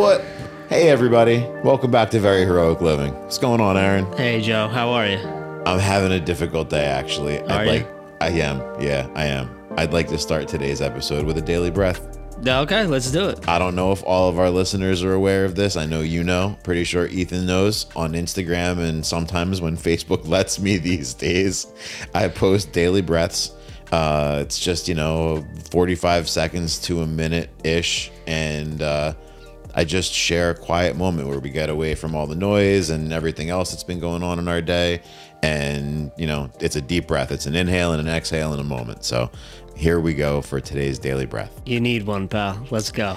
what? Hey, everybody. Welcome back to Very Heroic Living. What's going on, Aaron? Hey, Joe. How are you? I'm having a difficult day, actually. Are I'd you? like, I am. Yeah, I am. I'd like to start today's episode with a daily breath. Okay, let's do it. I don't know if all of our listeners are aware of this. I know you know. Pretty sure Ethan knows on Instagram and sometimes when Facebook lets me these days, I post daily breaths. Uh, it's just, you know, 45 seconds to a minute ish. And uh, I just share a quiet moment where we get away from all the noise and everything else that's been going on in our day. And, you know, it's a deep breath. It's an inhale and an exhale in a moment. So here we go for today's daily breath. You need one, pal. Let's go.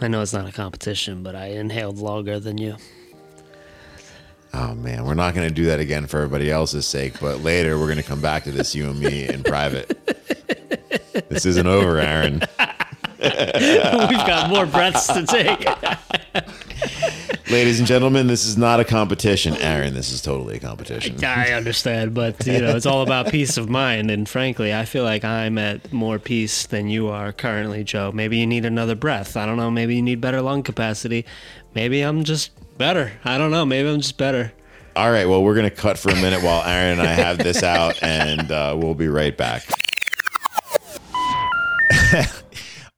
I know it's not a competition, but I inhaled longer than you. Oh man, we're not going to do that again for everybody else's sake, but later we're going to come back to this, you and me, in private. This isn't over, Aaron. We've got more breaths to take. Ladies and gentlemen, this is not a competition. Aaron, this is totally a competition. I understand, but you know, it's all about peace of mind. And frankly, I feel like I'm at more peace than you are currently, Joe. Maybe you need another breath. I don't know. Maybe you need better lung capacity. Maybe I'm just better. I don't know. Maybe I'm just better. All right, well, we're going to cut for a minute while Aaron and I have this out, and uh, we'll be right back.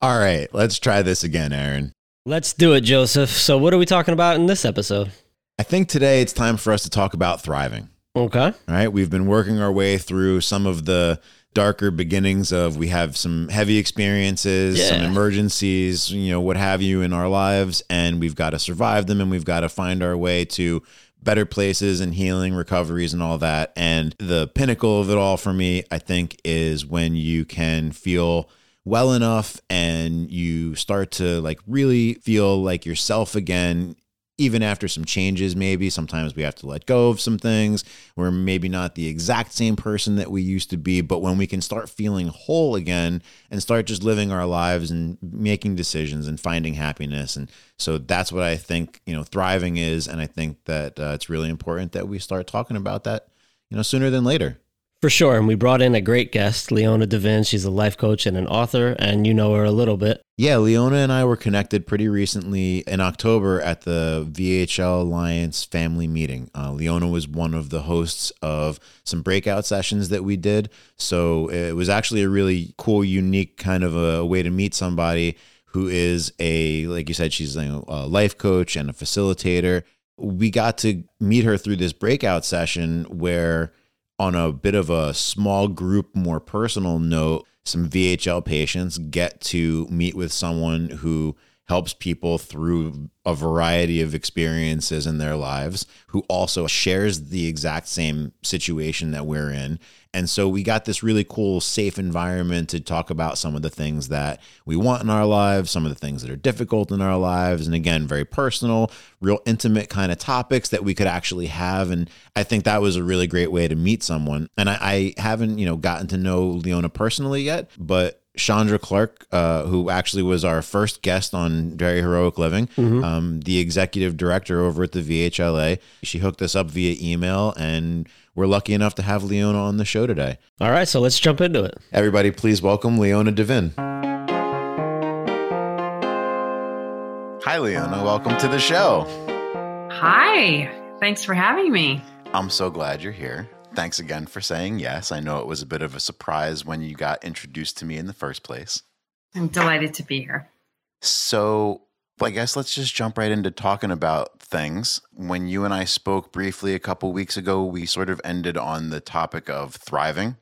All right, let's try this again, Aaron. Let's do it, Joseph. So, what are we talking about in this episode? I think today it's time for us to talk about thriving. Okay. All right, we've been working our way through some of the darker beginnings of we have some heavy experiences, some emergencies, you know, what have you in our lives, and we've got to survive them and we've got to find our way to better places and healing, recoveries, and all that. And the pinnacle of it all for me, I think, is when you can feel well enough and you start to like really feel like yourself again even after some changes maybe. Sometimes we have to let go of some things. We're maybe not the exact same person that we used to be but when we can start feeling whole again and start just living our lives and making decisions and finding happiness. And so that's what i think you know thriving is. And i think that uh, it's really important that we start talking about that you know sooner than later For sure. And we brought in a great guest, Leona Devin. She's a life coach and an author, and you know her a little bit. Yeah, Leona and I were connected pretty recently in October at the VHL Alliance family meeting. Uh, Leona was one of the hosts of some breakout sessions that we did. So it was actually a really cool, unique kind of a way to meet somebody who is a, like you said, she's a life coach and a facilitator. We got to meet her through this breakout session where on a bit of a small group, more personal note, some VHL patients get to meet with someone who helps people through a variety of experiences in their lives, who also shares the exact same situation that we're in. And so we got this really cool, safe environment to talk about some of the things that we want in our lives, some of the things that are difficult in our lives. And again, very personal, real intimate kind of topics that we could actually have. And I think that was a really great way to meet someone. And I, I haven't, you know, gotten to know Leona personally yet, but Chandra Clark, uh, who actually was our first guest on Very Heroic Living, um, the executive director over at the VHLA. She hooked us up via email, and we're lucky enough to have Leona on the show today. All right, so let's jump into it. Everybody, please welcome Leona Devin. Hi, Leona. Welcome to the show. Hi. Thanks for having me. I'm so glad you're here. Thanks again for saying yes. I know it was a bit of a surprise when you got introduced to me in the first place. I'm delighted to be here. So, I guess let's just jump right into talking about things. When you and I spoke briefly a couple weeks ago, we sort of ended on the topic of thriving.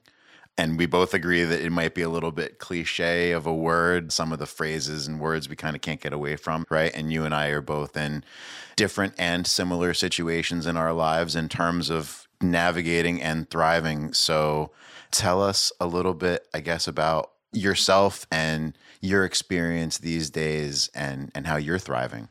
And we both agree that it might be a little bit cliche of a word. Some of the phrases and words we kind of can't get away from, right? And you and I are both in different and similar situations in our lives in terms of navigating and thriving. So tell us a little bit, I guess, about yourself and your experience these days and, and how you're thriving.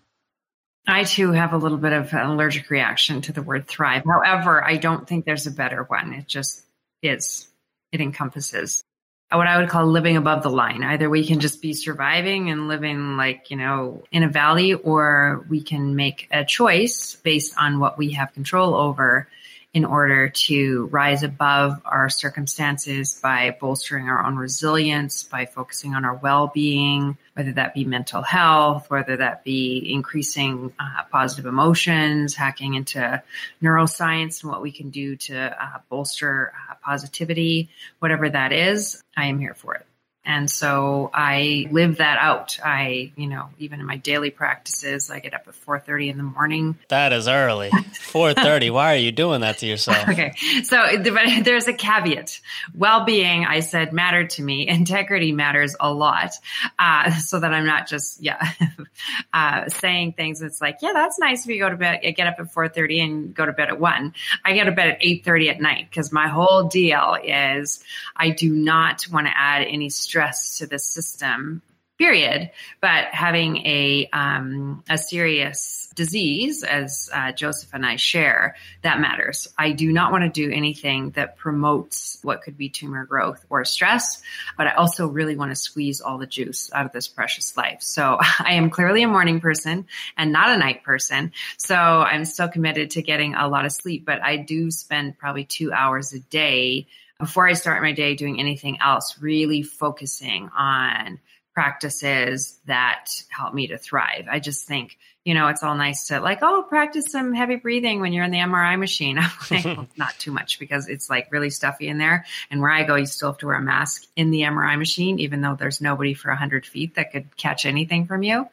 I too have a little bit of an allergic reaction to the word thrive. However, I don't think there's a better one. It just is, it encompasses. what I would call living above the line. Either we can just be surviving and living like, you know, in a valley, or we can make a choice based on what we have control over in order to rise above our circumstances by bolstering our own resilience, by focusing on our well being, whether that be mental health, whether that be increasing uh, positive emotions, hacking into neuroscience and what we can do to uh, bolster uh, positivity, whatever that is, I am here for it. And so I live that out. I, you know, even in my daily practices, I get up at 4:30 in the morning. That is early. 4:30. Why are you doing that to yourself? Okay. So but there's a caveat. Well-being, I said, mattered to me. Integrity matters a lot. Uh, so that I'm not just yeah uh, saying things. It's like, yeah, that's nice if you go to bed, get up at 4:30 and go to bed at one. I get to bed at 8:30 at night because my whole deal is I do not want to add any stress to the system period. But having a um, a serious disease as uh, joseph and i share that matters. I do not want to do anything that promotes what could be tumor growth or stress but i also really want to squeeze all the juice out of this precious life. So i am clearly a morning person and not a night person. So i'm still committed to getting a lot of sleep but i do spend probably two hours a day before I start my day doing anything else, really focusing on practices that help me to thrive. I just think, you know, it's all nice to like, oh, practice some heavy breathing when you're in the MRI machine. like, well, not too much because it's like really stuffy in there. And where I go, you still have to wear a mask in the MRI machine, even though there's nobody for 100 feet that could catch anything from you.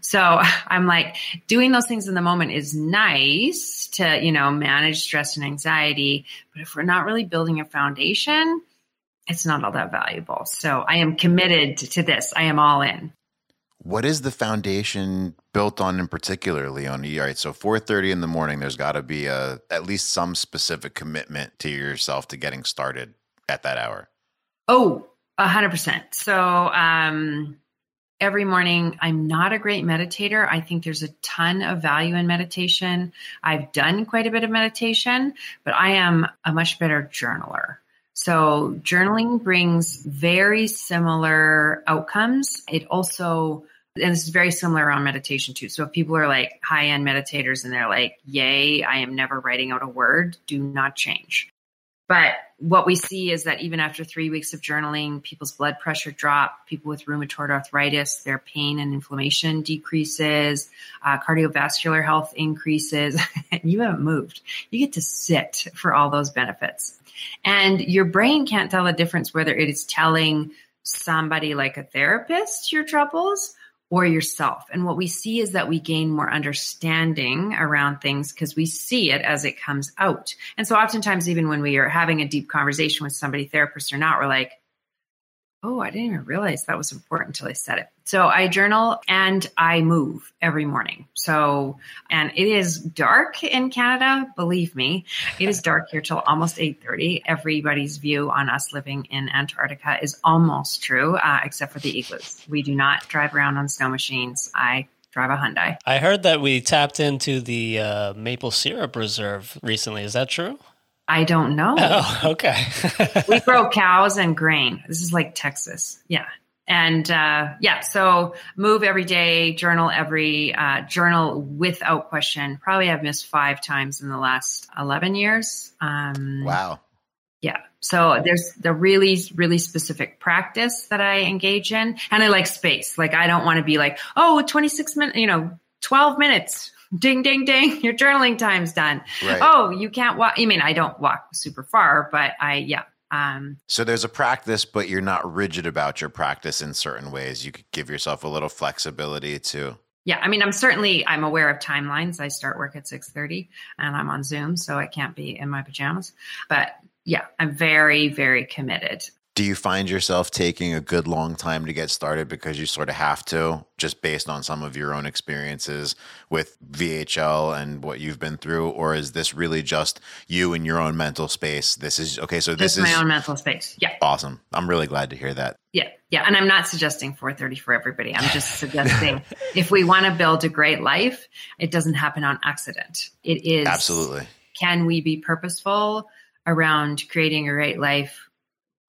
So I'm like, doing those things in the moment is nice to, you know, manage stress and anxiety. But if we're not really building a foundation, it's not all that valuable. So I am committed to this. I am all in. What is the foundation built on in particular, Leonie? All right, so 4:30 in the morning, there's got to be a at least some specific commitment to yourself to getting started at that hour. Oh, a hundred percent. So um every morning. I'm not a great meditator. I think there's a ton of value in meditation. I've done quite a bit of meditation, but I am a much better journaler. So journaling brings very similar outcomes. It also and this is very similar on meditation too. So if people are like high end meditators and they're like, yay, I am never writing out a word, do not change. But what we see is that even after three weeks of journaling, people's blood pressure drop, people with rheumatoid arthritis, their pain and inflammation decreases, uh, cardiovascular health increases. you haven't moved. You get to sit for all those benefits. And your brain can't tell the difference whether it is telling somebody like a therapist your troubles or yourself. And what we see is that we gain more understanding around things because we see it as it comes out. And so oftentimes, even when we are having a deep conversation with somebody, therapist or not, we're like, oh, I didn't even realize that was important until I said it. So I journal and I move every morning. So, and it is dark in Canada. Believe me, it is dark here till almost 8.30. Everybody's view on us living in Antarctica is almost true, uh, except for the igloos. We do not drive around on snow machines. I drive a Hyundai. I heard that we tapped into the uh, maple syrup reserve recently. Is that true? I don't know. Oh, okay. we grow cows and grain. This is like Texas. Yeah. And uh, yeah, so move every day, journal every uh, journal without question. Probably I've missed five times in the last 11 years. Um, wow. Yeah. So there's the really, really specific practice that I engage in. And I like space. Like I don't want to be like, oh, 26 minutes, you know, 12 minutes ding ding ding. Your journaling time's done. Right. oh you can't walk. I mean i don't walk super far but i yeah um, so there's a practice but you're not rigid about your practice in certain ways. You could give yourself a little flexibility too yeah i mean i'm certainly i'm aware of timelines. I start work at 6.30 and i'm on zoom so i can't be in my pajamas. But yeah i'm very very committed do you find yourself taking a good long time to get started because you sort of have to just based on some of your own experiences with VHL and what you've been through? Or is this really just you in your own mental space? This is okay so this is my own mental space. Yeah. Awesome. I'm really glad to hear that. Yeah yeah. And i'm not suggesting 430 for everybody. I'm just suggesting if we want to build a great life it doesn't happen on accident. It is absolutely. Can we be purposeful around creating a great life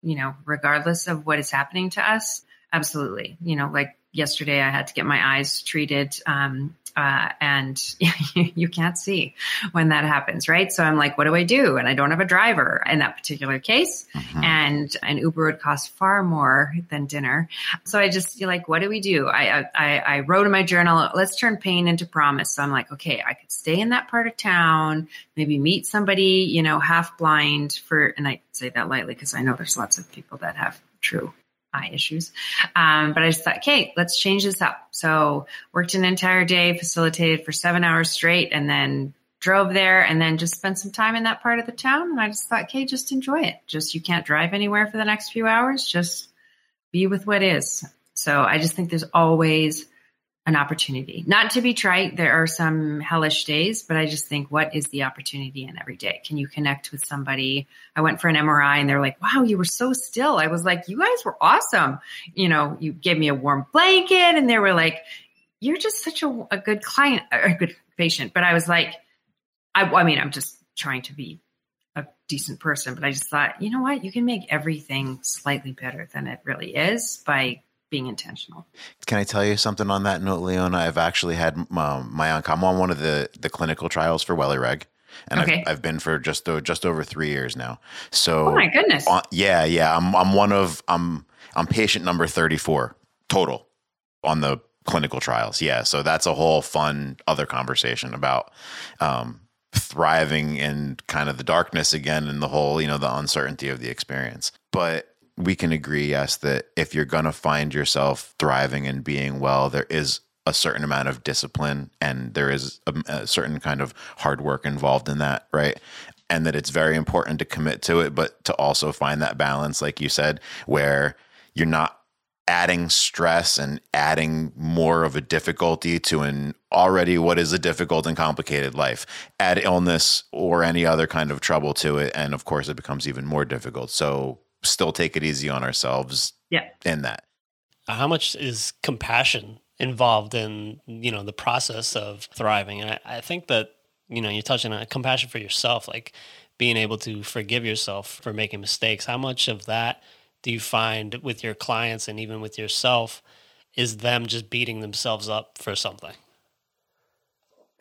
you know, regardless of what is happening to us, absolutely. You know, like yesterday I had to get my eyes treated. Um, uh, and you can't see when that happens, right? So I'm like, what do I do? And I don't have a driver in that particular case, mm-hmm. and an Uber would cost far more than dinner. So I just feel like, what do we do? I, I I wrote in my journal, let's turn pain into promise. So I'm like, okay, I could stay in that part of town, maybe meet somebody, you know, half blind for, and I say that lightly because I know there's lots of people that have true eye issues. Um, but I just thought, okay, let's change this up. So worked an entire day, facilitated for seven hours straight, and then drove there and then just spent some time in that part of the town. And I just thought, okay, just enjoy it. Just you can't drive anywhere for the next few hours. Just be with what is. So I just think there's always an opportunity. Not to be trite, there are some hellish days, but I just think, what is the opportunity in every day? Can you connect with somebody? I went for an MRI and they're like, wow, you were so still. I was like, you guys were awesome. You know, you gave me a warm blanket and they were like, you're just such a, a good client, a good patient. But I was like, I, I mean, I'm just trying to be a decent person, but I just thought, you know what? You can make everything slightly better than it really is by being intentional. Can I tell you something on that note, Leona? I've actually had um, my uncle. I'm on one of the the clinical trials for Welireg. And okay. I've, I've, been for just just over three years now. So, oh my goodness, uh, yeah, yeah. I'm I'm one of I'm I'm patient number 34 total on the clinical trials. Yeah, so that's a whole fun other conversation about um, thriving in kind of the darkness again and the whole you know the uncertainty of the experience. But we can agree, yes, that if you're going to find yourself thriving and being well, there is a certain amount of discipline and there is a, a, certain kind of hard work involved in that, right? And that it's very important to commit to it, but to also find that balance, like you said, where you're not adding stress and adding more of a difficulty to an already what is a difficult and complicated life. Add illness or any other kind of trouble to it. And of course, it becomes even more difficult. So still take it easy on ourselves yeah. in that. How much is compassion involved in, you know, the process of thriving? And I, I think that, you know, you're touching on compassion for yourself, like being able to forgive yourself for making mistakes. How much of that do you find with your clients and even with yourself is them just beating themselves up for something?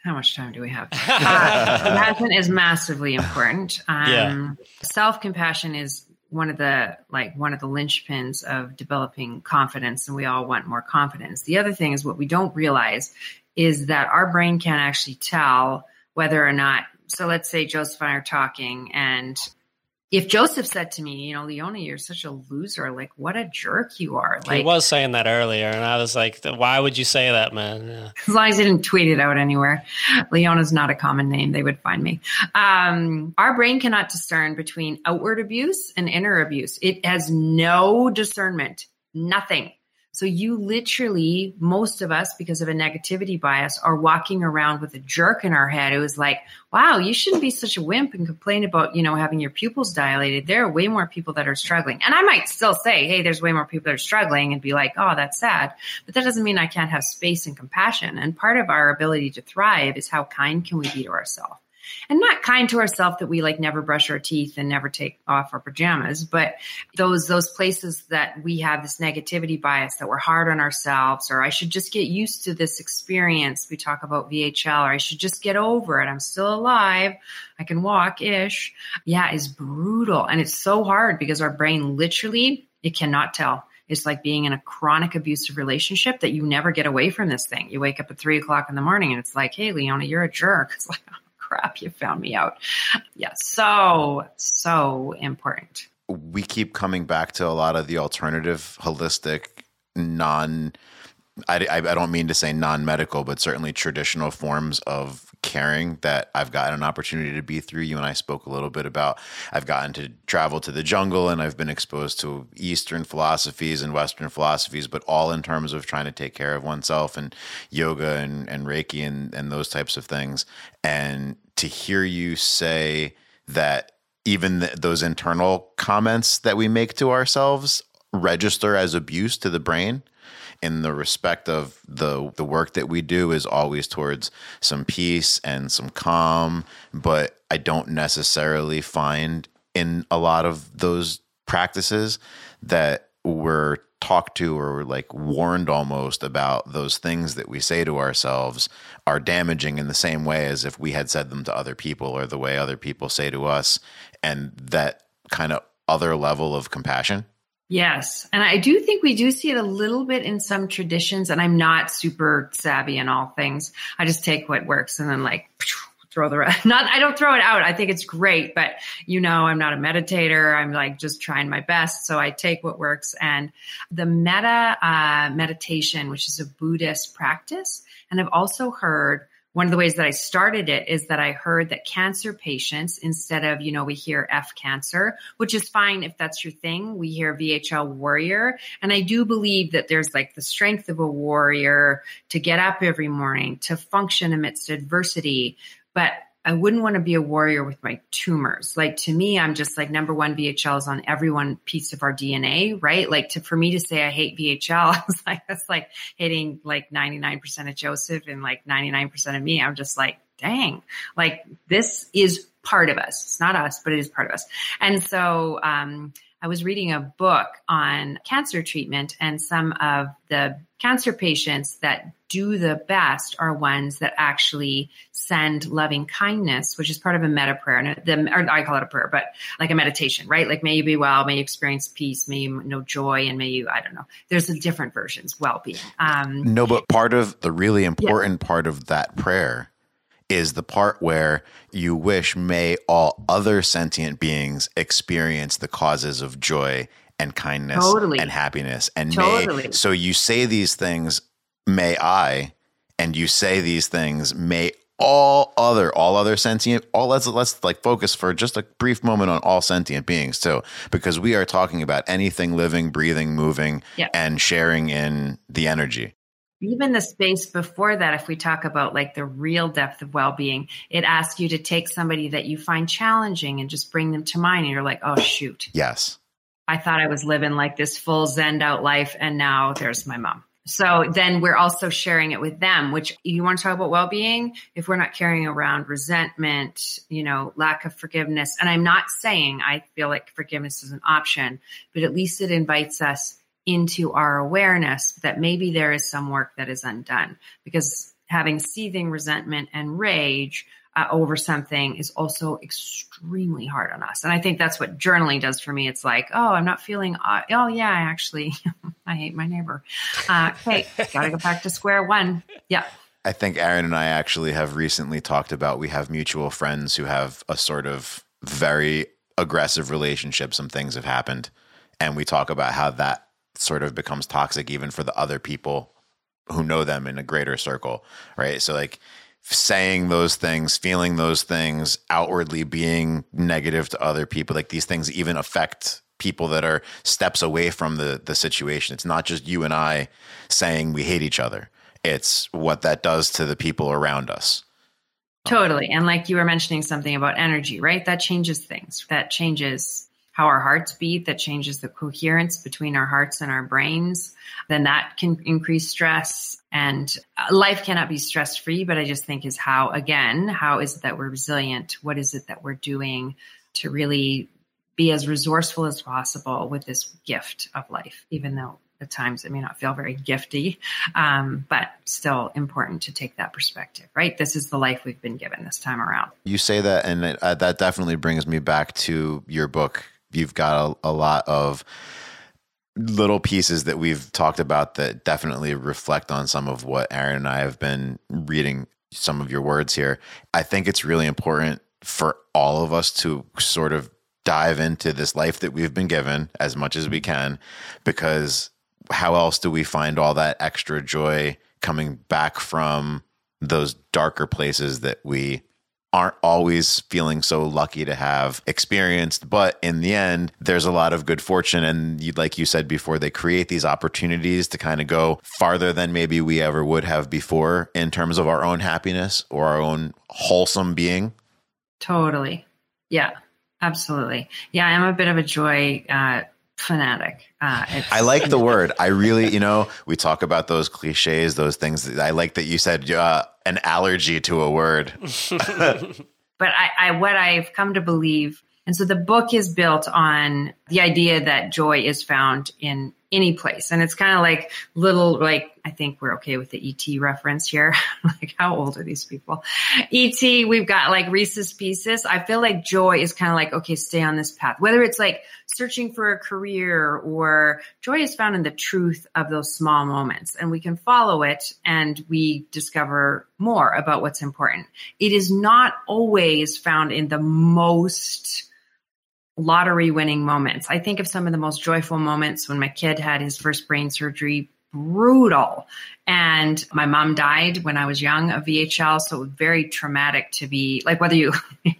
how much time do we have? Uh, compassion is massively important. Um, yeah. Self compassion is one of the like one of the linchpins of developing confidence and we all want more confidence. The other thing is what we don't realize is that our brain can't actually tell whether or not so let's say joseph and i are talking and if Joseph said to me, you know, Leona, you're such a loser. Like, what a jerk you are. Like, he was saying that earlier, and I was like, why would you say that, man? Yeah. As long as I didn't tweet it out anywhere. Leona's not a common name. They would find me. Um, our brain cannot discern between outward abuse and inner abuse. It has no discernment, nothing. So you literally, most of us, because of a negativity bias, are walking around with a jerk in our head. It was like, wow, you shouldn't be such a wimp and complain about, you know, having your pupils dilated. There are way more people that are struggling. And I might still say, hey, there's way more people that are struggling and be like, oh, that's sad. But that doesn't mean I can't have space and compassion. And part of our ability to thrive is how kind can we be to ourselves and not kind to ourselves that we like never brush our teeth and never take off our pajamas but those those places that we have this negativity bias that we're hard on ourselves or i should just get used to this experience. We talk about vhl or i should just get over it. I'm still alive. I can walk ish yeah is brutal and it's so hard because our brain literally it cannot tell. It's like being in a chronic abusive relationship that you never get away from this thing. You wake up at three o'clock in the morning and it's like, hey, Leona, you're a jerk. It's like, crap, you found me out. Yeah, so, so important. We keep coming back to a lot of the alternative, holistic, non I, I, don't mean to say non-medical, but certainly traditional forms of caring that I've gotten an opportunity to be through. You and I spoke a little bit about. I've gotten to travel to the jungle, and I've been exposed to Eastern philosophies and Western philosophies, but all in terms of trying to take care of oneself and yoga and, and Reiki and, and those types of things. And to hear you say that even the, those internal comments that we make to ourselves register as abuse to the brain in the respect of the the work that we do is always towards some peace and some calm, but I don't necessarily find in a lot of those practices that were talked to or like warned almost about those things that we say to ourselves are damaging in the same way as if we had said them to other people or the way other people say to us and that kind of other level of compassion Yes. And I do think we do see it a little bit in some traditions. And I'm not super savvy in all things. I just take what works and then like throw the rest. Not, I don't throw it out. I think it's great, but you know, I'm not a meditator. I'm like just trying my best. So I take what works. And the metta uh, meditation, which is a Buddhist practice, and I've also heard one of the ways that I started it is that I heard that cancer patients, instead of, you know, we hear F cancer, which is fine if that's your thing, we hear VHL warrior. And I do believe that there's like the strength of a warrior to get up every morning, to function amidst adversity. But I wouldn't want to be a warrior with my tumors. Like to me, I'm just like number one VHL is on every one piece of our DNA, right? Like to for me to say I hate VHL, I was like that's like hitting like 99% of Joseph and like 99% of me. I'm just like, dang, like this is part of us. It's not us, but it is part of us. And so um, I was reading a book on cancer treatment, and some of the cancer patients that do the best are ones that actually send loving kindness, which is part of a metta prayer. And the, or I call it a prayer, but like a meditation, right? Like, may you be well, may you experience peace, may you know joy, and may you, I don't know. There's a different versions, well being. Um, no, but part of the really important yeah. part of that prayer is the part where you wish may all other sentient beings experience the causes of joy and kindness totally. and happiness and totally. may so you say these things may i and you say these things may all other all other sentient all let's let's like focus for just a brief moment on all sentient beings too because we are talking about anything living breathing moving yeah. and sharing in the energy even the space before that if we talk about like the real depth of well-being it asks you to take somebody that you find challenging and just bring them to mind and you're like oh shoot. Yes. I thought i was living like this full zen out life and now there's my mom. So then we're also sharing it with them which you want to talk about well-being? If we're not carrying around resentment you know lack of forgiveness and i'm not saying i feel like forgiveness is an option but at least it invites us into our awareness that maybe there is some work that is undone because having seething resentment and rage uh, over something is also extremely hard on us. And I think that's what journaling does for me. It's like, oh, I'm not feeling, uh, oh, yeah, I actually, I hate my neighbor. Uh, okay, got to go back to square one. Yeah. I think Aaron and I actually have recently talked about we have mutual friends who have a sort of very aggressive relationship. Some things have happened. And we talk about how that sort of becomes toxic even for the other people who know them in a greater circle, right? So like saying those things, feeling those things, outwardly being negative to other people, like these things even affect people that are steps away from the the situation. It's not just you and I saying we hate each other. It's what that does to the people around us. Totally. And like you were mentioning something about energy, right? That changes things. That changes how our hearts beat that changes the coherence between our hearts and our brains, then that can increase stress. And uh, life cannot be stress free, but I just think is how, again, how is it that we're resilient? What is it that we're doing to really be as resourceful as possible with this gift of life, even though at times it may not feel very gifty, um, but still important to take that perspective, right? This is the life we've been given this time around. You say that, and it, uh, that definitely brings me back to your book, you've got a, a lot of little pieces that we've talked about that definitely reflect on some of what Aaron and I have been reading some of your words here. I think it's really important for all of us to sort of dive into this life that we've been given as much as we can because how else do we find all that extra joy coming back from those darker places that we aren't always feeling so lucky to have experienced. But in the end, there's a lot of good fortune. And you, like you said before, they create these opportunities to kind of go farther than maybe we ever would have before in terms of our own happiness or our own wholesome being. Totally. Yeah, absolutely. Yeah, I'm a bit of a joy. Uh, fanatic. Uh, I like the word. I really, you know, we talk about those cliches, those things. I like that you said uh, an allergy to a word. but I, I, what I've come to believe, And so the book is built on the idea that joy is found in any place. And it's kind of like little, like, I think we're okay with the ET reference here. like, how old are these people? ET, we've got like Reese's Pieces. I feel like joy is kind of like, okay, stay on this path. Whether it's like searching for a career or joy is found in the truth of those small moments and we can follow it and we discover more about what's important. It is not always found in the most lottery winning moments. I think of some of the most joyful moments when my kid had his first brain surgery. Brutal. And my mom died when I was young of VHL. So very traumatic to be like, whether you,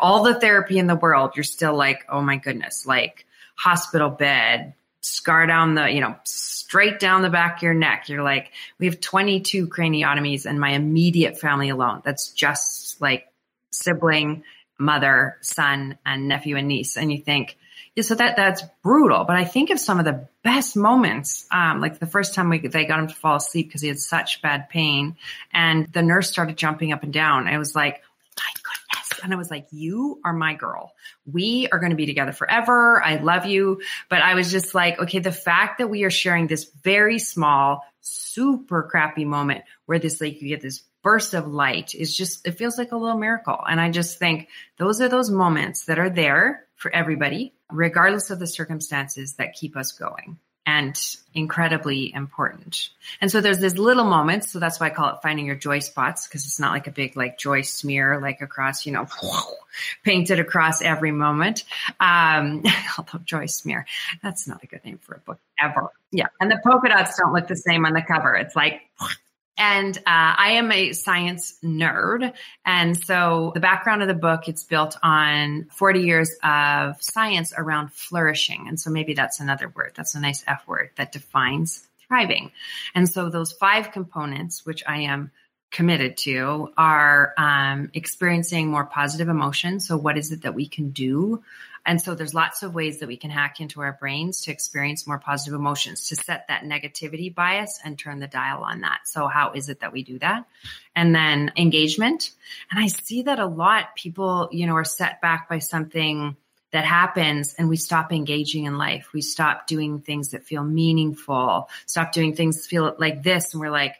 all the therapy in the world, you're still like, oh my goodness, like hospital bed, scar down the, you know, straight down the back of your neck. You're like, we have 22 craniotomies in my immediate family alone. That's just like sibling mother, son, and nephew and niece, and you think, yeah, so that that's brutal. But I think of some of the best moments, um, like the first time we they got him to fall asleep because he had such bad pain, and the nurse started jumping up and down. I was like, my goodness. And I was like, you are my girl. We are going to be together forever. I love you. But I was just like, okay, the fact that we are sharing this very small, super crappy moment where this, like, you get this burst of light is just, it feels like a little miracle. And I just think those are those moments that are there for everybody, regardless of the circumstances that keep us going and incredibly important. And so there's these little moments. So that's why I call it finding your joy spots because it's not like a big like joy smear like across, you know, painted across every moment. Um, although joy smear, that's not a good name for a book ever. Yeah. And the polka dots don't look the same on the cover. It's like and uh, I am a science nerd. And so the background of the book, it's built on 40 years of science around flourishing. And so maybe that's another word. That's a nice F word that defines thriving. And so those five components, which I am committed to, are um, experiencing more positive emotions. So what is it that we can do and so there's lots of ways that we can hack into our brains to experience more positive emotions, to set that negativity bias and turn the dial on that. So how is it that we do that? And then engagement. And I see that a lot people, you know, are set back by something that happens and we stop engaging in life. We stop doing things that feel meaningful, stop doing things feel like this. And we're like,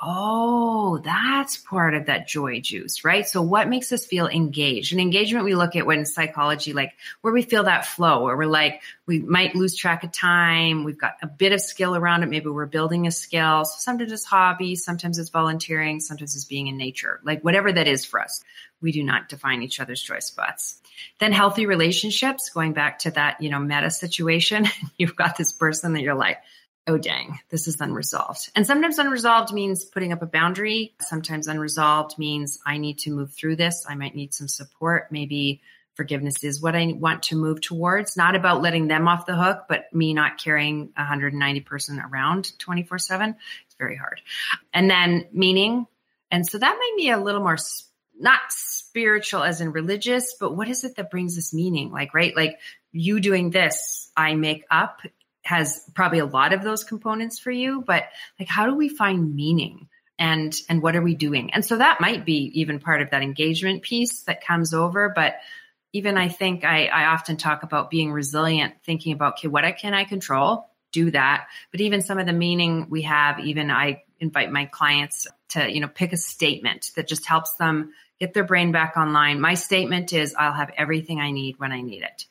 Oh, that's part of that joy juice, right? So what makes us feel engaged? And engagement we look at when psychology, like where we feel that flow, where we're like, we might lose track of time. We've got a bit of skill around it. Maybe we're building a skill. So sometimes it's hobby, sometimes it's volunteering, sometimes it's being in nature, like whatever that is for us. We do not define each other's joy spots. Then healthy relationships, going back to that, you know, metta situation. You've got this person that you're like, oh dang, this is unresolved. And sometimes unresolved means putting up a boundary. Sometimes unresolved means I need to move through this. I might need some support. Maybe forgiveness is what I want to move towards. Not about letting them off the hook, but me not carrying 190 person around 24 seven. It's very hard. And then meaning. And so that might be a little more not spiritual as in religious, but what is it that brings this meaning? Like, right? Like you doing this, I make up has probably a lot of those components for you, but like how do we find meaning? And and what are we doing? And so that might be even part of that engagement piece that comes over. But even I think I, I often talk about being resilient, thinking about, okay, what can I control? Do that. But even some of the meaning we have, even I invite my clients to, you know, pick a statement that just helps them get their brain back online. My statement is I'll have everything I need when I need it.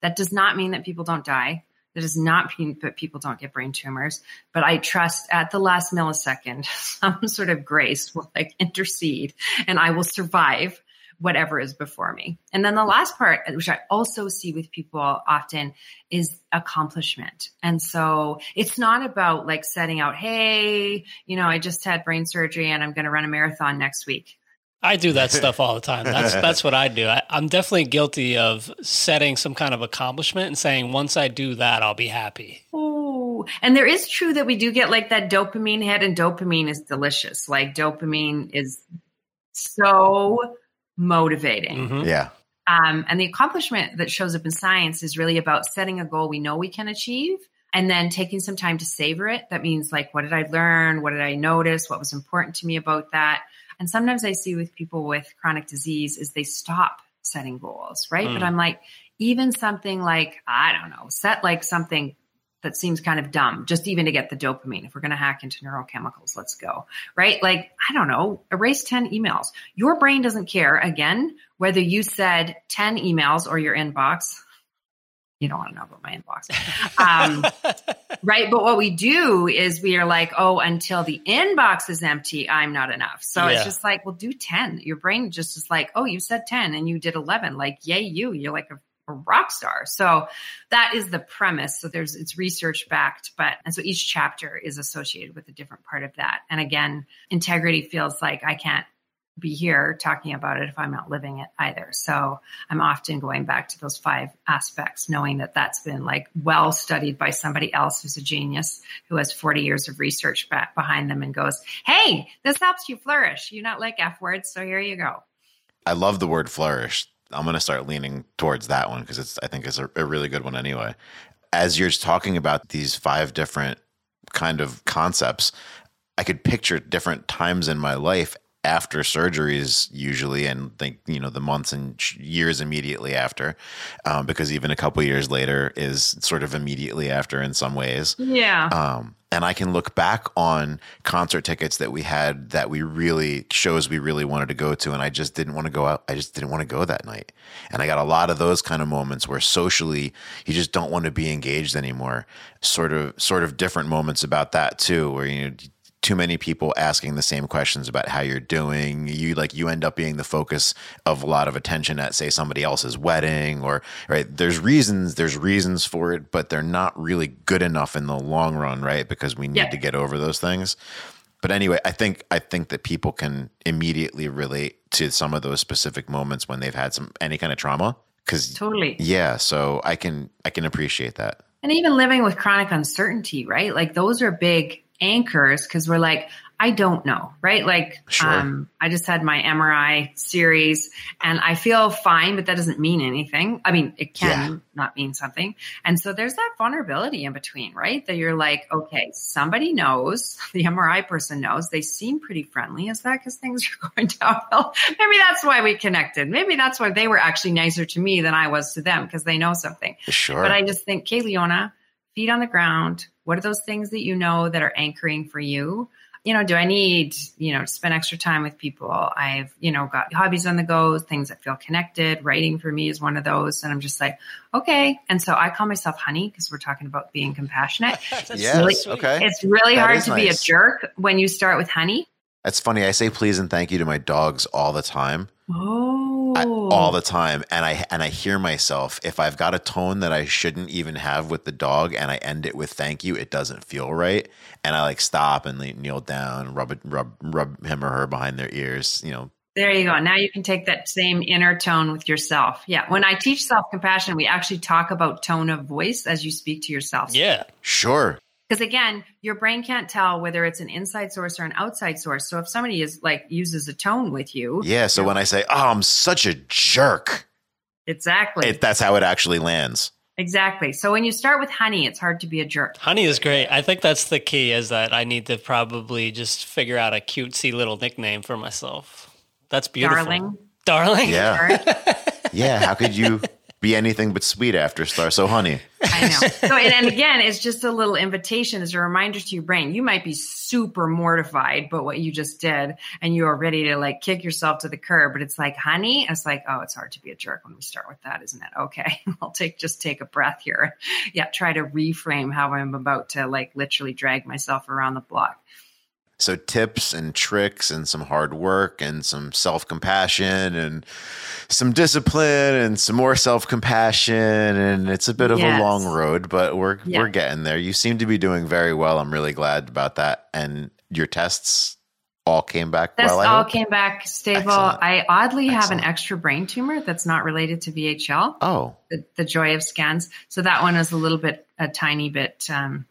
That does not mean that people don't die. That does not mean that people don't get brain tumors, but I trust at the last millisecond, some sort of grace will like intercede and I will survive whatever is before me. And then the last part, which I also see with people often, is accomplishment. And so it's not about like setting out, hey, you know, I just had brain surgery and I'm going to run a marathon next week. I do that stuff all the time. That's that's what I do. I, am definitely guilty of setting some kind of accomplishment and saying once I do that, I'll be happy. Oh, and there is true that we do get like that dopamine hit, and dopamine is delicious. Like dopamine is so motivating. Mm-hmm. Yeah. Um, and the accomplishment that shows up in science is really about setting a goal we know we can achieve and then taking some time to savor it. That means like, what did I learn? What did I notice? What was important to me about that? And sometimes I see with people with chronic disease is they stop setting goals, right? Mm. But I'm like, even something like, I don't know, set like something that seems kind of dumb, just even to get the dopamine. If we're going to hack into neurochemicals, let's go. Right? Like, I don't know, erase 10 emails. Your brain doesn't care, again, whether you said 10 emails or your inbox. You don't want to know about my inbox. Um, right. But what we do is we are like, oh, until the inbox is empty, I'm not enough. So Yeah. it's just like, well, do 10. Your brain just is like, oh, you said 10 and you did 11. Like, yay, you. You're like a a rock star. So that is the premise. So there's it's research backed, but and so each chapter is associated with a different part of that. And again, integrity feels like I can't be here talking about it if I'm not living it either. So I'm often going back to those five aspects, knowing that that's been like well studied by somebody else who's a genius who has 40 years of research back behind them and goes, Hey, this helps you flourish. You're not like F words. So here you go. I love the word flourish. I'm going to start leaning towards that one because it's I think it's a, a really good one anyway. As you're talking about these five different kind of concepts, I could picture different times in my life after surgeries usually and think you know the months and years immediately after um, because even a couple years later is sort of immediately after in some ways Yeah. um, and I can look back on concert tickets that we had that we really shows we really wanted to go to, and I just didn't want to go out. I just didn't want to go that night. And I got a lot of those kind of moments where socially you just don't want to be engaged anymore. Sort of, sort of different moments about that too, where you know too many people asking the same questions about how you're doing. You like you end up being the focus of a lot of attention at say somebody else's wedding or right. There's reasons, there's reasons for it, but they're not really good enough in the long run, right? Because we need Yeah. to get over those things. But anyway, I think I think that people can immediately relate to some of those specific moments when they've had some any kind of trauma. Cause totally. yeah, so I can I can appreciate that. And even living with chronic uncertainty, right? Like those are big anchors because we're like, I don't know, right? Like, Sure. um, I just had my MRI series and I feel fine, but that doesn't mean anything. I mean, it can Yeah. not mean something. And so there's that vulnerability in between, right? That you're like, okay, somebody knows, the MRI person knows, they seem pretty friendly. Is that because things are going downhill? Maybe that's why we connected. Maybe that's why they were actually nicer to me than I was to them because they know something. Sure. But I just think, okay, Leona, feet on the ground. What are those things that you know that are anchoring for you? You know, do I need, you know, to spend extra time with people? I've, you know, got hobbies on the go, things that feel connected. Writing for me is one of those. And I'm just like, okay. And so I call myself honey because we're talking about being compassionate. yes. really- okay. It's really That hard to be a jerk when you start with honey. That's funny. I say please and thank you to my dogs all the time. Oh, I, all the oh. time and i and i hear myself if i've got a tone that i shouldn't even have with the dog and i end it with thank you it doesn't feel right and i like stop and like, kneel down rub it rub rub him or her behind their ears you know There you go. Now you can take that same inner tone with yourself. Yeah. When I teach self compassion, we actually talk about tone of voice as you speak to yourself. Yeah. sure Because again, your brain can't tell whether it's an inside source or an outside source. So if somebody is like uses a tone with you, yeah so when i say oh i'm such a jerk exactly, it, that's how it actually lands exactly. So when you start with honey, it's hard to be a jerk. Honey is great. I think that's the key is that I need to probably just figure out a cutesy little nickname for myself. That's beautiful. Darling. Darling? yeah Darling. yeah how could you be anything but sweet after star so honey I know. So, and, and again, it's just a little invitation as a reminder to your brain. You might be super mortified, but what you just did, and you are ready to like kick yourself to the curb. But it's like, honey, it's like, oh, it's hard to be a jerk when we start with that, isn't it? Okay, I'll take just take a breath here. Yeah, try to reframe how I'm about to like literally drag myself around the block. So tips and tricks and some hard work and some self-compassion and some discipline and some more self-compassion and it's a bit of Yes. a long road but we're Yeah. we're getting there. You seem to be doing very well. I'm really glad about that and your tests all came back This well. I all hope? came back stable. Excellent. I oddly have an extra brain tumor that's not related to VHL. oh, the, the joy of scans. So that one is a little bit, a tiny bit, um,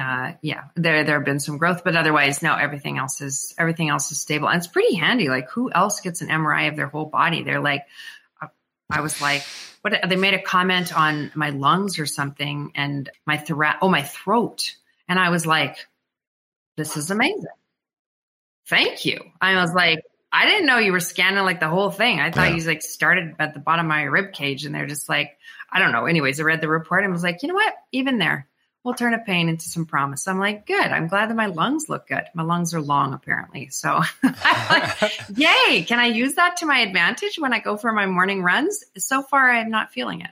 uh, yeah, there, there have been some growth, but otherwise, no, everything else is, everything else is stable. And it's pretty handy. Like who else gets an MRI of their whole body? They're like, uh, I was like, what, they made a comment on my lungs or something and my throat, oh, my throat. And I was like, this is amazing. Thank you. I was like, I didn't know you were scanning like the whole thing. I thought Yeah. you like started at the bottom of my rib cage and they're just like, I don't know. Anyways, I read the report and was like, you know what? Even there, we'll turn a pain into some promise. I'm like, good. I'm glad that my lungs look good. My lungs are long apparently. So I'm like, yay. Can I use that to my advantage when I go for my morning runs? So far, I'm not feeling it.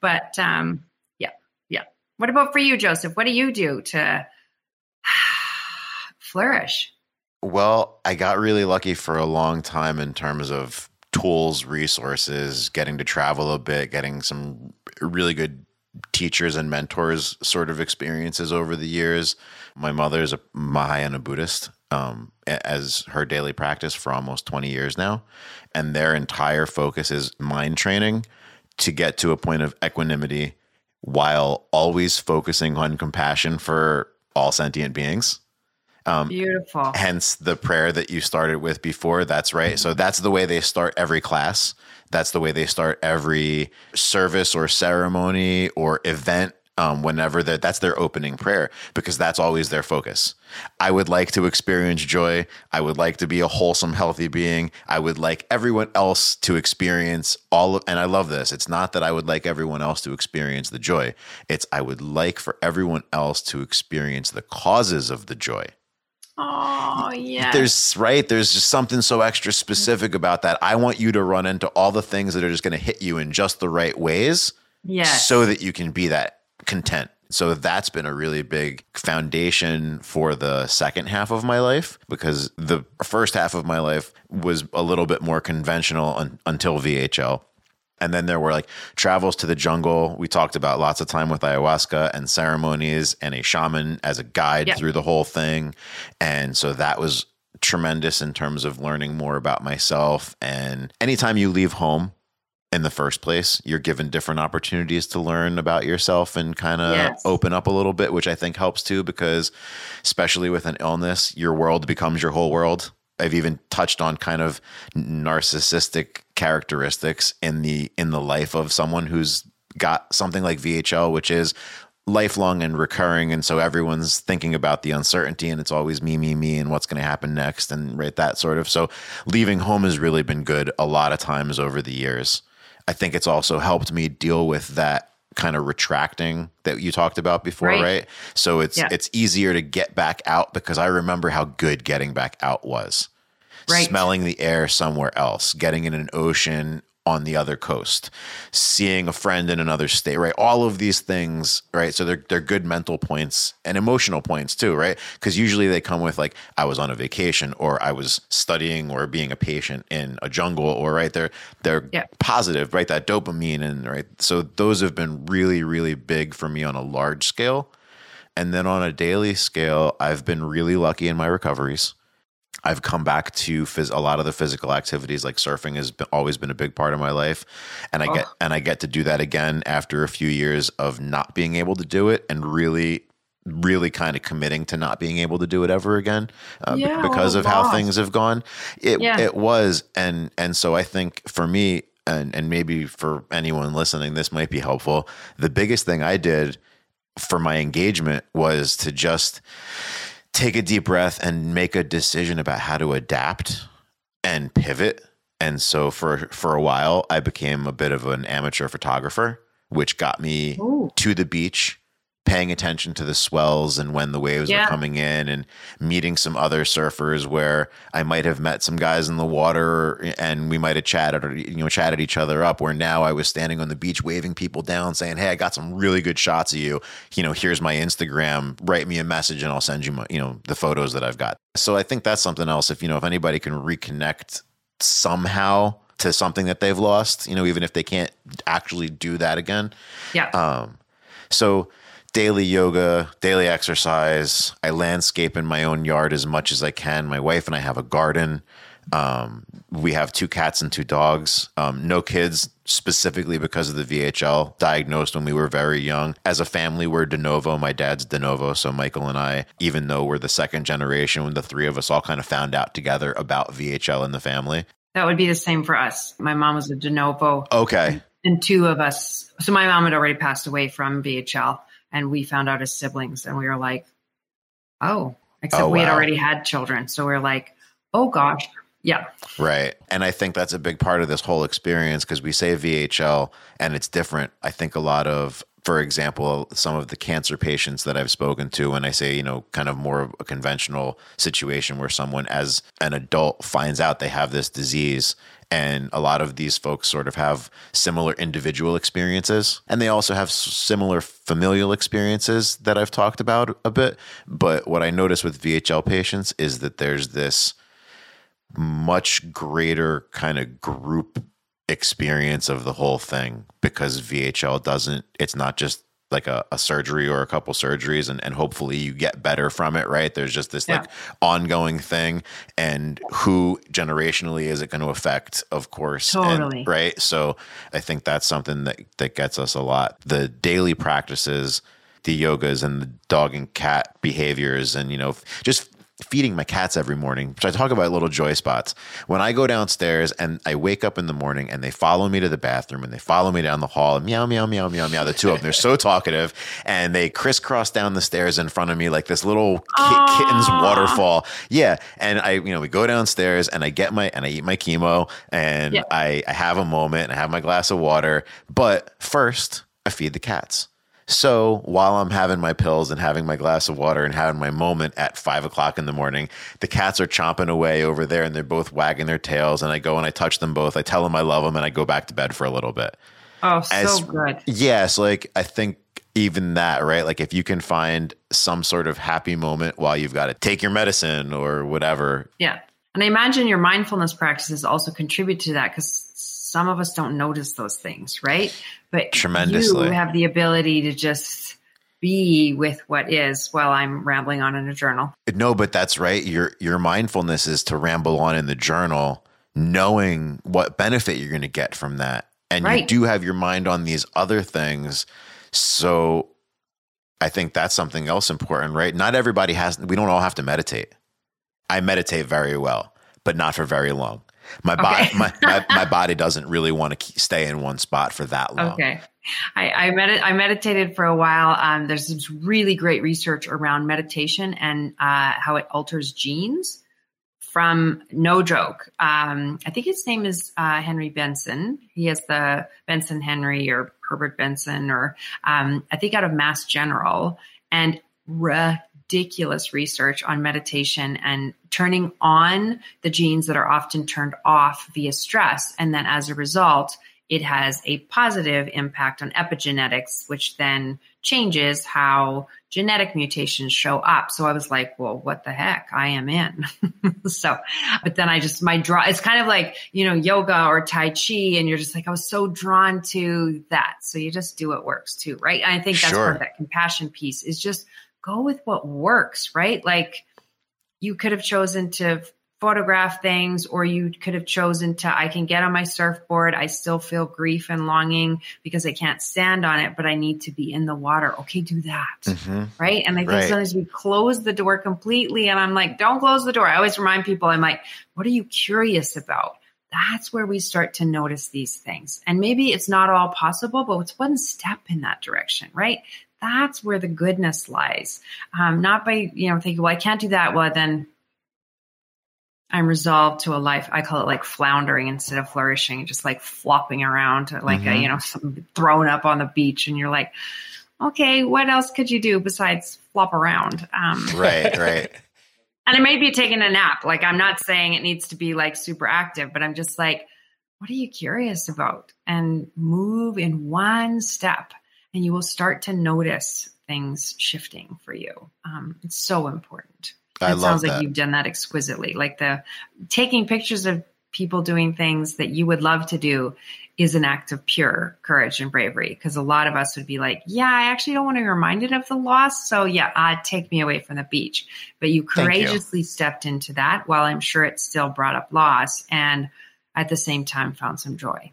But um, yeah, yeah. What about for you, Joseph? What do you do to flourish? Well, I got really lucky for a long time in terms of tools, resources, getting to travel a bit, getting some really good teachers and mentors sort of experiences over the years. My mother is a Mahayana Buddhist um, as her daily practice for almost 20 years now. And their entire focus is mind training to get to a point of equanimity while always focusing on compassion for all sentient beings Beautiful. hence the prayer that you started with before that's right so that's the way they start every class that's the way they start every service or ceremony or event um, whenever that that's their opening prayer because that's always their focus. I would like to experience joy. I would like to be a wholesome healthy being. I would like everyone else to experience all of and i love this. It's not that i would like everyone else to experience the joy. It's i would like for everyone else to experience the causes of the joy Oh, yeah. there's right there's just something so extra mm-hmm. specific about that i want you to run into all the things that are just going to hit you in just the right ways yes. so that you can be that content so that's been a really big foundation for the second half of my life because the first half of my life was a little bit more conventional un- until VHL. And then there were like travels to the jungle. We talked about lots of time with ayahuasca and ceremonies and a shaman as a guide Yeah. through the whole thing. And so that was tremendous in terms of learning more about myself. And anytime you leave home in the first place, you're given different opportunities to learn about yourself and kind of Yes. open up a little bit, which I think helps too, because especially with an illness, your world becomes your whole world. I've even touched on kind of narcissistic characteristics in the in the life of someone who's got something like VHL, which is lifelong and recurring and so everyone's thinking about the uncertainty and it's always me me me and what's going to happen next and right that sort of. So leaving home has really been good a lot of times over the years. I think it's also helped me deal with that kind of retracting that you talked about before right, Right. so it's Yeah. it's easier to get back out because i remember how good getting back out was Right. smelling the air somewhere else, getting in an ocean on the other coast, seeing a friend in another state, right? All of these things, right? So they're they're good mental points and emotional points too, right? Because usually they come with like I was on a vacation or I was studying or being a patient in a jungle or right they're they're Yeah. positive, right? That dopamine and right. So those have been really really big for me on a large scale. And then on a daily scale, I've been really lucky in my recoveries. I've come back to phys- a lot of the physical activities, like surfing, has been, always been a big part of my life, and I get Oh. and I get to do that again after a few years of not being able to do it, and really, really kind of committing to not being able to do it ever again uh, Yeah, because oh, of how things have gone. It Yeah. it was, and and so I think for me, and and maybe for anyone listening, this might be helpful. The biggest thing I did for my engagement was to just take a deep breath and make a decision about how to adapt and pivot. And so for for a while I became a bit of an amateur photographer, which got me Ooh. to the beach, paying attention to the swells and when the waves Yeah. were coming in and meeting some other surfers where I might have met some guys in the water and we might have chatted or you know chatted each other up where now I was standing on the beach waving people down saying, "Hey, I got some really good shots of you. You know, here's my Instagram. Write me a message and I'll send you my, you know, the photos that I've got." So I think that's something else if you know if anybody can reconnect somehow to something that they've lost, you know, even if they can't actually do that again, Yeah. um, so daily yoga, daily exercise. I landscape in my own yard as much as I can. My wife and I have a garden. Um, we have two cats and two dogs. Um, no kids specifically because of the VHL diagnosed when we were very young. As a family, we're de novo. My dad's de novo. So Michael and I, even though we're the second generation, when the three of us all kind of found out together about VHL in the family. that would be the same for us. My mom was a de novo, Okay. and two of us. So my mom had already passed away from VHL, and we found out as siblings, and we were like, "Oh," except Oh, we had already had children, so we are like, "Oh gosh." Yeah. Right. And I think that's a big part of this whole experience because we say VHL and it's different. I think a lot of, for example, some of the cancer patients that I've spoken to, and I say, you know, kind of more of a conventional situation where someone as an adult finds out they have this disease. And a lot of these folks sort of have similar individual experiences. And they also have similar familial experiences that I've talked about a bit. But what I notice with VHL patients is that there's this much greater kind of group experience of the whole thing because VHL doesn't, it's not just like a, a surgery or a couple surgeries and, and hopefully you get better from it, right? There's just this yeah. like ongoing thing and who generationally is it going to affect, of course. Totally. And, right. So I think that's something that, that gets us a lot. The daily practices, the yogas and the dog and cat behaviors and, you know, just feeding my cats every morning, which I talk about little joy spots. When I go downstairs and I wake up in the morning and they follow me to the bathroom and they follow me down the hall and meow, meow, meow, meow, meow. The two of them, they're so talkative and they crisscross down the stairs in front of me like this little ki- kitten's waterfall. Yeah. And I, you know, we go downstairs and I get my, and I eat my chemo and yeah. I, I have a moment and I have my glass of water. But first, I feed the cats. So while I'm having my pills and having my glass of water and having my moment at five o'clock in the morning, the cats are chomping away over there and they're both wagging their tails. And I go and I touch them both. I tell them I love them and I go back to bed for a little bit. Oh, so As, good. Yes. Like I think even that, right? Like if you can find some sort of happy moment while you've got to take your medicine or whatever. Yeah. And I imagine your mindfulness practices also contribute to that because some of us don't notice those things, right? But tremendously. you have the ability to just be with what is while I'm rambling on in a journal. No, but that's right. Your your mindfulness is to ramble on in the journal, knowing what benefit you're going to get from that. And right. you do have your mind on these other things. So I think that's something else important, right? Not everybody has we don't all have to meditate. I meditate very well, but not for very long. My body, my, my, my, body doesn't really want to stay in one spot for that long. Okay. I, I, med- I meditated for a while. Um, there's some really great research around meditation and uh, how it alters genes from no joke. Um, I think his name is uh, Henry Benson. He has the Benson Henry or Herbert Benson, or um, I think out of Mass General. And ridiculous research on meditation and turning on the genes that are often turned off via stress. And then as a result, it has a positive impact on epigenetics, which then changes how genetic mutations show up. So I was like, well, what the heck? I am in. so, but then I just, my draw, it's kind of like, you know, yoga or Tai Chi. And you're just like, I was so drawn to that. So you just do what works too, right? And I think that's sure. part of that compassion piece is just go with what works, right? Like you could have chosen to photograph things or you could have chosen to I can get on my surfboard. I still feel grief and longing because I can't stand on it but I need to be in the water. Okay do that mm-hmm. right? And I think right. sometimes we close the door completely and I'm like don't close the door. I always remind people I'm like what are you curious about? That's where we start to notice these things. And maybe it's not all possible but it's one step in that direction right that's where the goodness lies. Um, not by, you know, thinking, well, I can't do that. Well, then I'm resolved to a life. I call it like floundering instead of flourishing, just like flopping around, like mm-hmm. a, you know, thrown up on the beach. And you're like, okay, what else could you do besides flop around? Um, right, right. and it may be taking a nap. Like, I'm not saying it needs to be like super active, but I'm just like, what are you curious about? And move in one step and you will start to notice things shifting for you. Um, it's so important. I it sounds that. like you've done that exquisitely. Like the taking pictures of people doing things that you would love to do is an act of pure courage and bravery. Because a lot of us would be like, "Yeah, I actually don't want to be reminded of the loss, so yeah, uh, take me away from the beach." But you courageously you. stepped into that. While I'm sure it still brought up loss, and at the same time found some joy.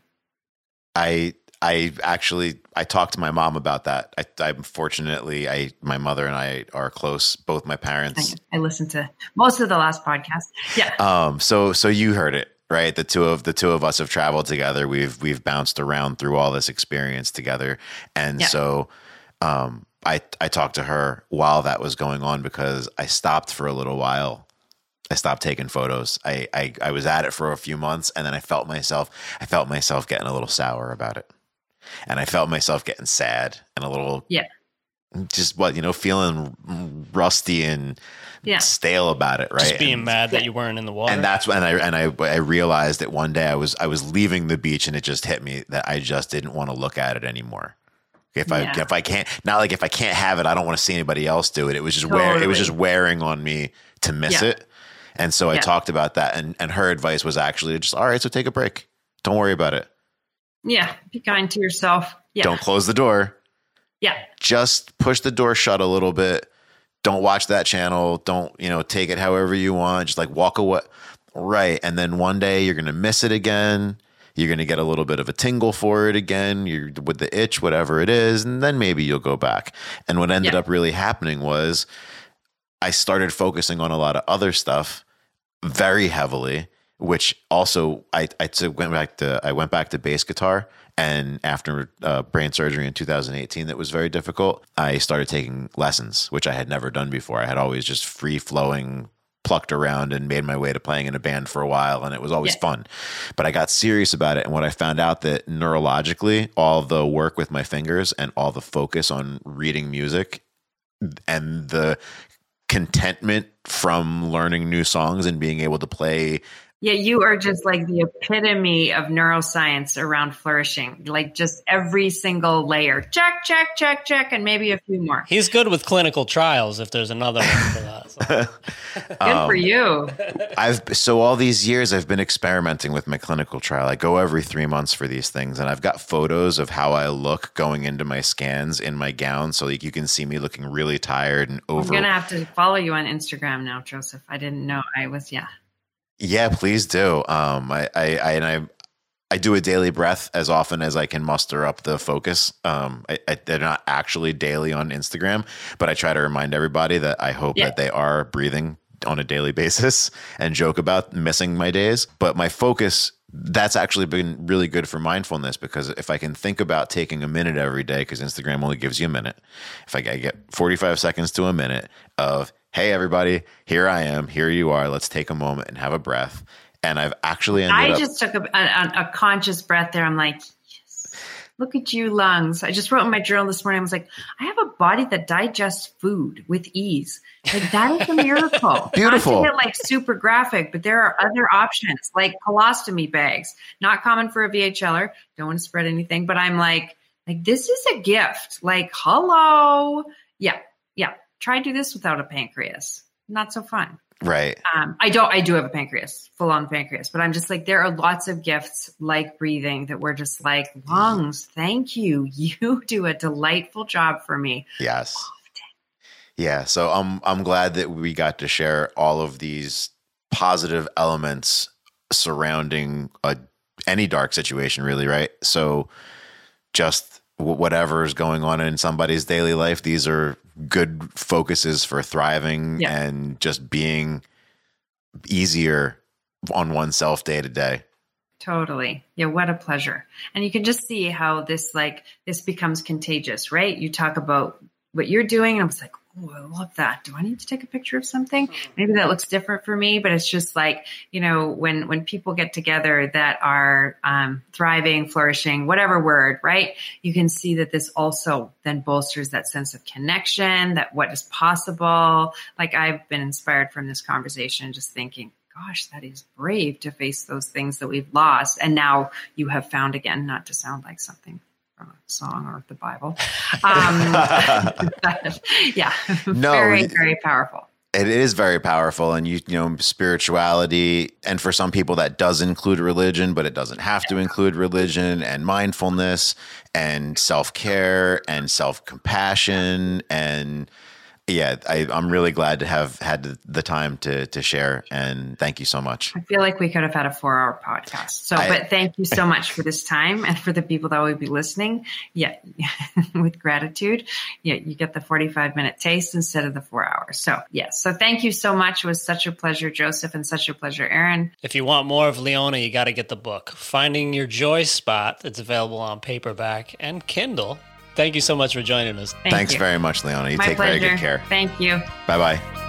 I I actually I talked to my mom about that. I, am fortunately I my mother and I are close. Both my parents. I, I listened to most of the last podcast. Yeah. Um. So so you heard it right. The two of the two of us have traveled together. We've we've bounced around through all this experience together, and yeah. so um I I talked to her while that was going on because I stopped for a little while I stopped taking photos. I, I I was at it for a few months and then I felt myself I felt myself getting a little sour about it. And I felt myself getting sad and a little Yeah. just what, you know, feeling rusty and Yeah. stale about it, right? Just being And- mad that you weren't in the water. and that's when I and I I realized that one day I was I was leaving the beach and it just hit me that I just didn't want to look at it anymore. If I Yeah. if I can't not like if I can't have it, I don't want to see anybody else do it. It was just wear it was just wearing on me to miss Yeah. it. And so I Yeah. talked about that and and her advice was actually just all right, so take a break. Don't worry about it. Yeah. Be kind to yourself. Yeah. Don't close the door. Yeah. Just push the door shut a little bit. Don't watch that channel. Don't, you know, take it however you want. Just like walk away. Right. And then one day you're going to miss it again. You're going to get a little bit of a tingle for it again. You're with the itch, whatever it is. And then maybe you'll go back. And what ended Yeah. up really happening was I started focusing on a lot of other stuff very heavily, which also I, I took- went back to, I went back to bass guitar. And after uh, brain surgery in 2018 that was very difficult i started taking lessons which i had never done before. I had always just free flowing plucked around and made my way to playing in a band for a while and it was always Yeah. fun. But i got serious about it and when i found out that neurologically all the work with my fingers and all the focus on reading music and the contentment from learning new songs and being able to play Yeah, you are just like the epitome of neuroscience around flourishing. Like just every single layer. Check, check, check, check, and maybe a few more. He's good with clinical trials if there's another one for that. So. Good Um, for you. I've so all these years I've been experimenting with my clinical trial. I go every three months for these things, and I've got photos of how I look going into my scans in my gown, so like you can see me looking really tired and over. I'm over. gonna have to follow you on Instagram now, Joseph. I didn't know I was. Yeah, Yeah, please do. Um, I, I, I and I. I do a daily breath as often as I can muster up the focus. Um, I, I, they're not actually daily on Instagram, but I try to remind everybody that I hope Yeah. that they are breathing on a daily basis and joke about missing my days. But my focus, that's actually been really good for mindfulness because if I can think about taking a minute every day, because Instagram only gives you a minute, if I I get 45 seconds to a minute of, hey, everybody, here I am, here you are, let's take a moment and have a breath. And I've actually ended I up. just took a, a, a conscious breath there. I'm like, yes, look at you, lungs. I just wrote in my journal this morning. I was like, I have a body that digests food with ease. Like that is a miracle. Beautiful. Get like super graphic, but there are other options like colostomy bags. Not common for a VHLer. Don't want to spread anything, but I'm like, like this is a gift. Like, hello. Yeah, yeah. Try do this without a pancreas. Not so fun. right. Um, I don't. I do have a pancreas, full on pancreas, but I'm just like there are lots of gifts like breathing that we're just like lungs. Thank you. You do a delightful job for me. Yes. Yeah. So I'm I'm glad that we got to share all of these positive elements surrounding a any dark situation, really, right? So just whatever is going on in somebody's daily life, these are good focuses for thriving Yeah. and just being easier on oneself day to day. Totally. Yeah, what a pleasure. And you can just see how this like this becomes contagious, right? You talk about what you're doing and I was like, "Oh, I love that. Do I need to take a picture of something? Maybe that looks different for me, but it's just like, you know, when when people get together that are um, thriving, flourishing, whatever word, right? You can see that this also then bolsters that sense of connection, that what is possible. Like I've been inspired from this conversation just thinking, gosh, that is brave to face those things that we've lost. And now you have found again, not to sound like something from a song or the Bible. Um, but, yeah, No, very, very powerful. It is very powerful, and you you know spirituality, and for some people that does include religion, but it doesn't have to include religion and mindfulness and self care and self compassion and yeah, I, I'm really glad to have had the time to to share, and thank you so much. I feel like we could have had a four hour podcast. So, I- but thank you so much for this time and for the people that will be listening. Yeah, with gratitude. Yeah, you get the 45 minute taste instead of the four hours. So, yes. So, thank you so much. It was such a pleasure, Joseph, and such a pleasure, Aaron. If you want more of Leona, you got to get the book, Finding Your Joy Spot. It's available on paperback and Kindle. Thank you so much for joining us. Thank Thanks you. very much, Leona. You My take pleasure. very good care. Thank you. Bye bye.